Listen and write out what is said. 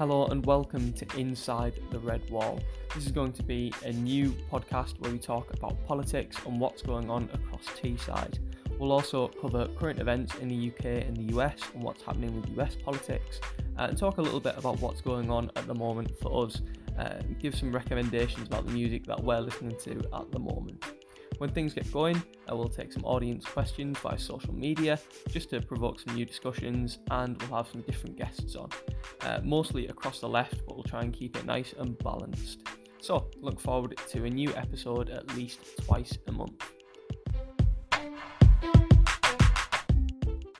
Hello and welcome to Inside the Red Wall. This is going to be a new podcast where we talk about politics and what's going on across Teesside. We'll also cover current events in the UK and the US and what's happening with US politics, uh, and talk a little bit about what's going on at the moment for us, uh, give some recommendations about the music that we're listening to at the moment. When things get going, I will take some audience questions via social media just to provoke some new discussions, and we'll have some different guests on, uh, mostly across the left, but we'll try and keep it nice and balanced. So, look forward to a new episode at least twice a month.